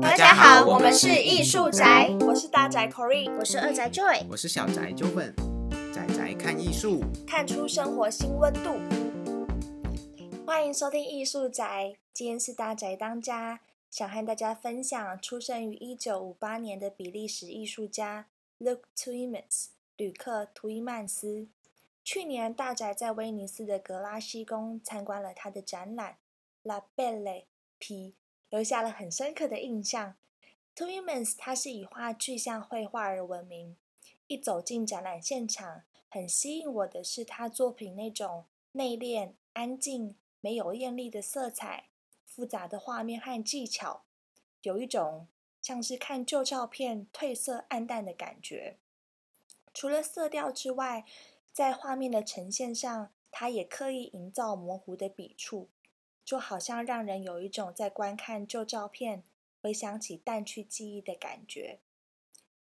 大家好，我们是艺术宅，我是大宅 Corey，我是二宅 Joy，我是小宅 Joven，宅宅看艺术，看出生活新温度。欢迎收听艺术宅，今天是大宅当家，想和大家分享出生于一九五八年的比利时艺术家 Luc Tuymans 吕克·图伊曼斯。去年大宅在威尼斯的格拉西宫参观了他的展览《La Belle P》，留下了很深刻的印象。Tuymans 他是以画具象绘画而闻名，一走进展览现场，很吸引我的是他作品那种内敛、安静。没有艳丽的色彩，复杂的画面和技巧，有一种像是看旧照片褪色暗淡的感觉。除了色调之外，在画面的呈现上，他也刻意营造模糊的笔触，就好像让人有一种在观看旧照片，回想起淡去记忆的感觉。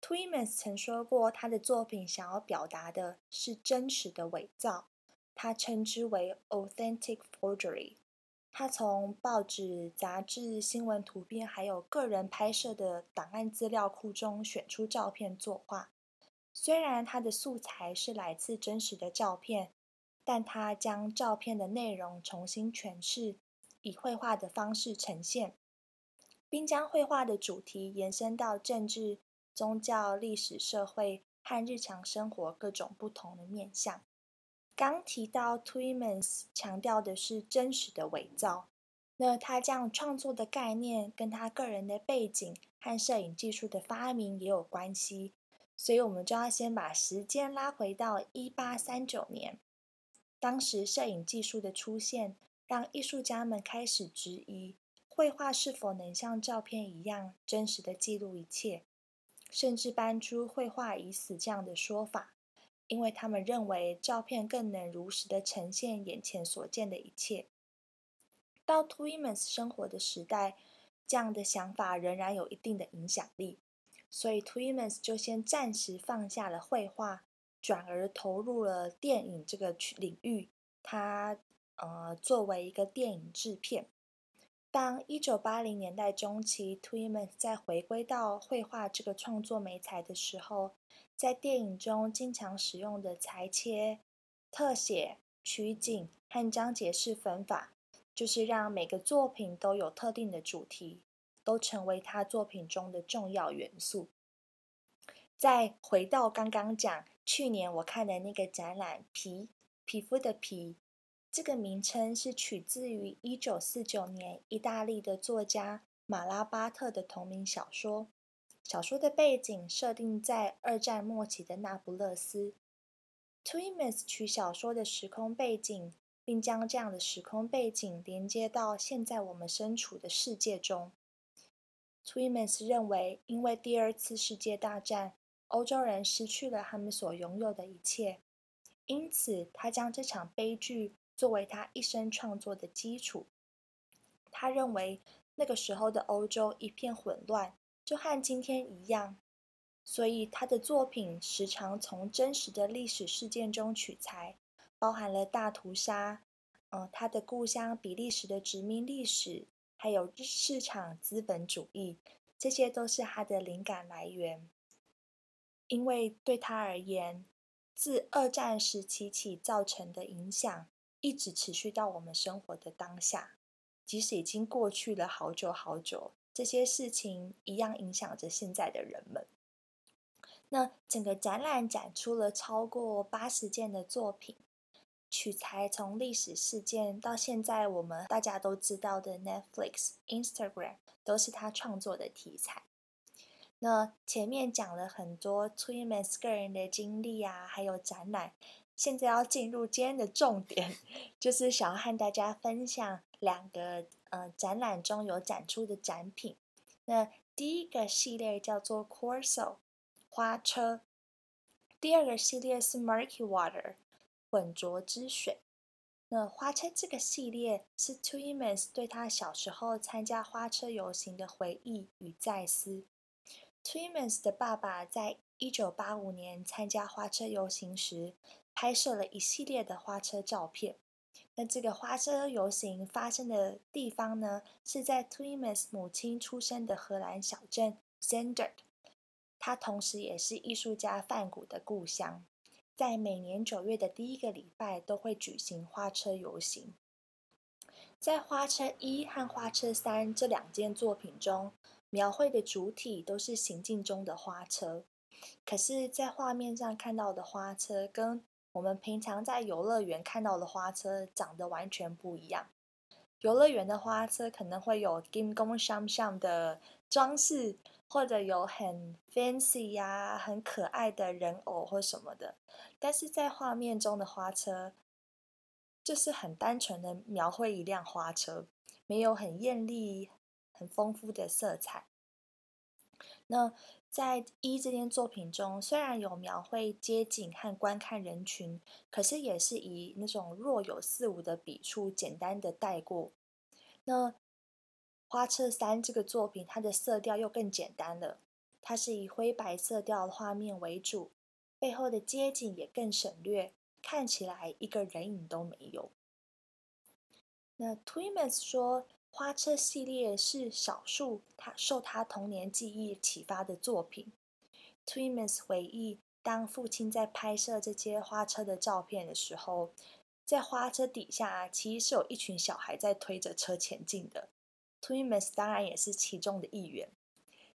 Tuymans 曾说过，他的作品想要表达的是真实的伪造。他称之为 authentic forgery。他从报纸、杂志、新闻图片，还有个人拍摄的档案资料库中选出照片作画。虽然他的素材是来自真实的照片，但他将照片的内容重新诠释，以绘画的方式呈现，并将绘画的主题延伸到政治、宗教、历史、社会和日常生活各种不同的面向。刚提到 Tuymans 强调的是真实的伪造，那他这样创作的概念跟他个人的背景和摄影技术的发明也有关系，所以我们就要先把时间拉回到一八三九年，当时摄影技术的出现，让艺术家们开始质疑绘画是否能像照片一样真实的记录一切，甚至搬出“绘画已死”这样的说法。因为他们认为照片更能如实的呈现眼前所见的一切。到 Tuymans 生活的时代，这样的想法仍然有一定的影响力，所以 Tuymans 就先暂时放下了绘画，转而投入了电影这个领域。他呃，作为一个电影制片。当一九八零年代中期，Tuymans 在回归到绘画这个创作媒材的时候。在电影中经常使用的裁切、特写、取景和章节式分法，就是让每个作品都有特定的主题，都成为他作品中的重要元素。再回到刚刚讲去年我看的那个展览《皮皮肤的皮》，这个名称是取自于一九四九年意大利的作家马拉巴特的同名小说。小说的背景设定在二战末期的那不勒斯。Twins 取小说的时空背景，并将这样的时空背景连接到现在我们身处的世界中。Tuymans 认为，因为第二次世界大战，欧洲人失去了他们所拥有的一切，因此他将这场悲剧作为他一生创作的基础。他认为，那个时候的欧洲一片混乱。就和今天一样，所以他的作品时常从真实的历史事件中取材，包含了大屠杀，呃，他的故乡比利时的殖民历史，还有市场资本主义，这些都是他的灵感来源。因为对他而言，自二战时期起造成的影响，一直持续到我们生活的当下，即使已经过去了好久好久。这些事情一样影响着现在的人们。那整个展览展出了超过八十件的作品，取材从历史事件到现在我们大家都知道的 Netflix、Instagram，都是他创作的题材。那前面讲了很多 Tuymans 个人的经历啊，还有展览，现在要进入今天的重点，就是想要和大家分享两个。呃，展览中有展出的展品。那第一个系列叫做 Corso 花车，第二个系列是 Murky Water 浑浊之水。那花车这个系列是 Tuymans 对他小时候参加花车游行的回忆与再思。Tuymans 的爸爸在一九八五年参加花车游行时，拍摄了一系列的花车照片。那这个花车游行发生的地方呢，是在 Twimmans 母亲出生的荷兰小镇 Zandert，它同时也是艺术家范古的故乡。在每年九月的第一个礼拜，都会举行花车游行。在花车一和花车三这两件作品中，描绘的主体都是行进中的花车，可是，在画面上看到的花车跟我们平常在游乐园看到的花车长得完全不一样。游乐园的花车可能会有金光闪闪的装饰，或者有很 fancy 呀、很可爱的人偶或什么的，但是在画面中的花车。就是很单纯的描绘一辆花车，没有很艳丽、很丰富的色彩。那在一这件作品中，虽然有描绘街景和观看人群，可是也是以那种若有似无的笔触，简单的带过。那花车三这个作品，它的色调又更简单了，它是以灰白色调的画面为主，背后的街景也更省略。看起来一个人影都没有。那 Twimmans 说，花车系列是少数他受他童年记忆启发的作品。Twimmans 回忆，当父亲在拍摄这些花车的照片的时候，在花车底下其实是有一群小孩在推着车前进的。Twimmans 当然也是其中的一员。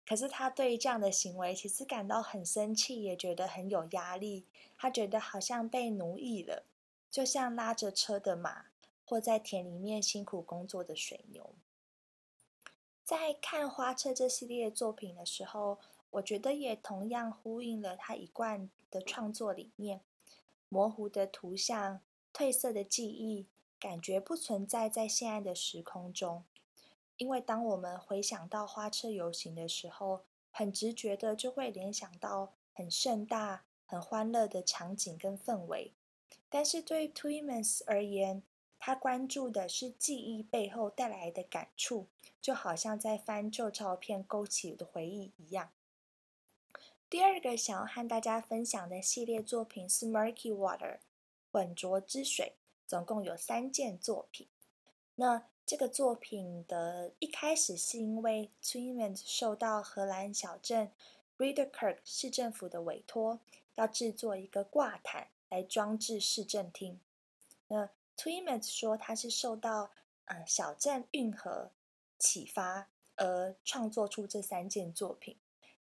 可是他对这样的行为其实感到很生气，也觉得很有压力。他觉得好像被奴役了，就像拉着车的马，或在田里面辛苦工作的水牛。在看花车这系列作品的时候，我觉得也同样呼应了他一贯的创作理念：模糊的图像、褪色的记忆，感觉不存在在现在的时空中。因为当我们回想到花车游行的时候，很直觉的就会联想到很盛大、很欢乐的场景跟氛围。但是对 Twimmans 而言，他关注的是记忆背后带来的感触，就好像在翻旧照片勾起的回忆一样。第二个想要和大家分享的系列作品是 Murky Water，浑浊之水，总共有三件作品。那这个作品的一开始是因为 Twimmans 受到荷兰小镇 Ridderkerk 市政府的委托，要制作一个挂毯来装置市政厅。那 Twimmans 说他是受到呃小镇运河启发而创作出这三件作品，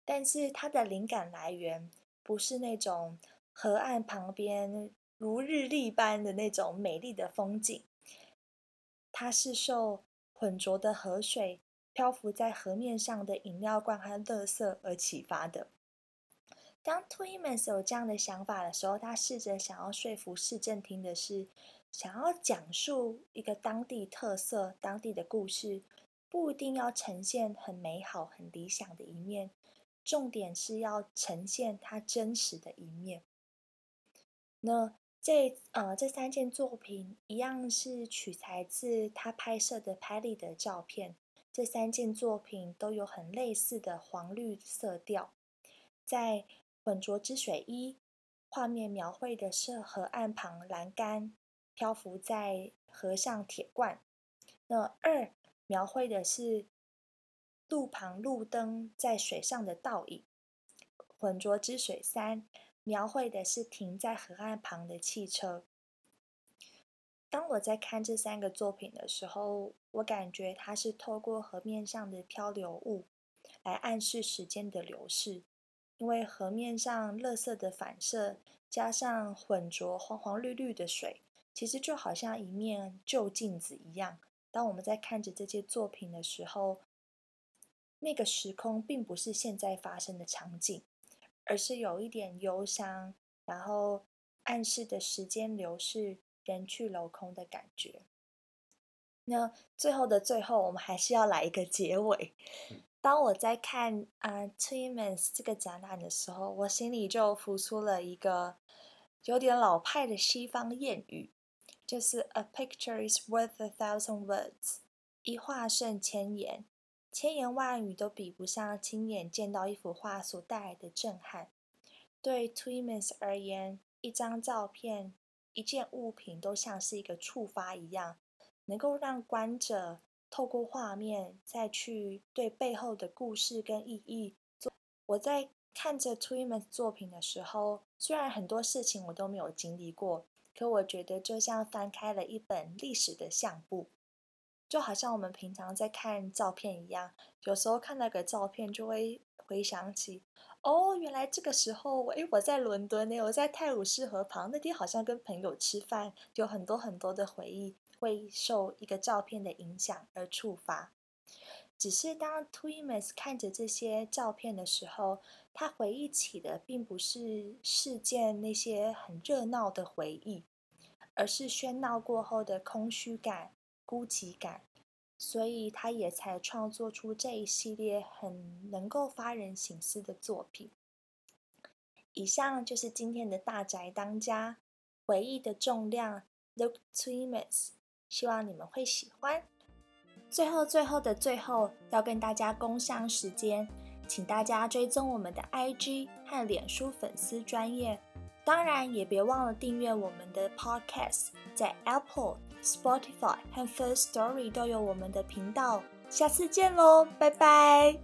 但是他的灵感来源不是那种河岸旁边如日丽般的那种美丽的风景。它是受浑浊的河水、漂浮在河面上的饮料罐和垃圾而启发的。当 Twins 有这样的想法的时候，他试着想要说服市政厅的是，想要讲述一个当地特色、当地的故事，不一定要呈现很美好、很理想的一面，重点是要呈现它真实的一面。那。这呃，这三件作品一样是取材自他拍摄的 Paddy 的照片。这三件作品都有很类似的黄绿色调。在浑浊之水一，画面描绘的是河岸旁栏杆漂浮在河上铁罐。那二描绘的是路旁路灯在水上的倒影。浑浊之水三。描绘的是停在河岸旁的汽车。当我在看这三个作品的时候，我感觉它是透过河面上的漂流物来暗示时间的流逝，因为河面上垃圾的反射，加上浑浊黄黄绿绿的水，其实就好像一面旧镜子一样。当我们在看着这些作品的时候，那个时空并不是现在发生的场景。而是有一点忧伤，然后暗示的时间流逝、人去楼空的感觉。那最后的最后，我们还是要来一个结尾。当我在看啊 Twimmans 这个展览的时候，我心里就浮出了一个有点老派的西方谚语，就是 “A picture is worth a thousand words”，一画胜千言。千言万语都比不上亲眼见到一幅画所带来的震撼。对 Twimans 而言，一张照片、一件物品都像是一个触发一样，能够让观者透过画面再去对背后的故事跟意义做。我在看着 Twins 作品的时候，虽然很多事情我都没有经历过，可我觉得就像翻开了一本历史的相簿。就好像我们平常在看照片一样，有时候看那个照片就会回想起，哦，原来这个时候，诶，我在伦敦呢，我在泰晤士河旁那天好像跟朋友吃饭，有很多很多的回忆会受一个照片的影响而触发。只是当 Twins 看着这些照片的时候，他回忆起的并不是事件那些很热闹的回忆，而是喧闹过后的空虚感。孤寂感，所以他也才创作出这一系列很能够发人省思的作品。以上就是今天的大宅当家回忆的重量，Look Twins，希望你们会喜欢。最后，最后的最后，要跟大家共享时间，请大家追踪我们的 IG 和脸书粉丝专业，当然也别忘了订阅我们的 Podcast，在 Apple。Spotify 和 First Story 都有我们的频道，下次见喽，拜拜。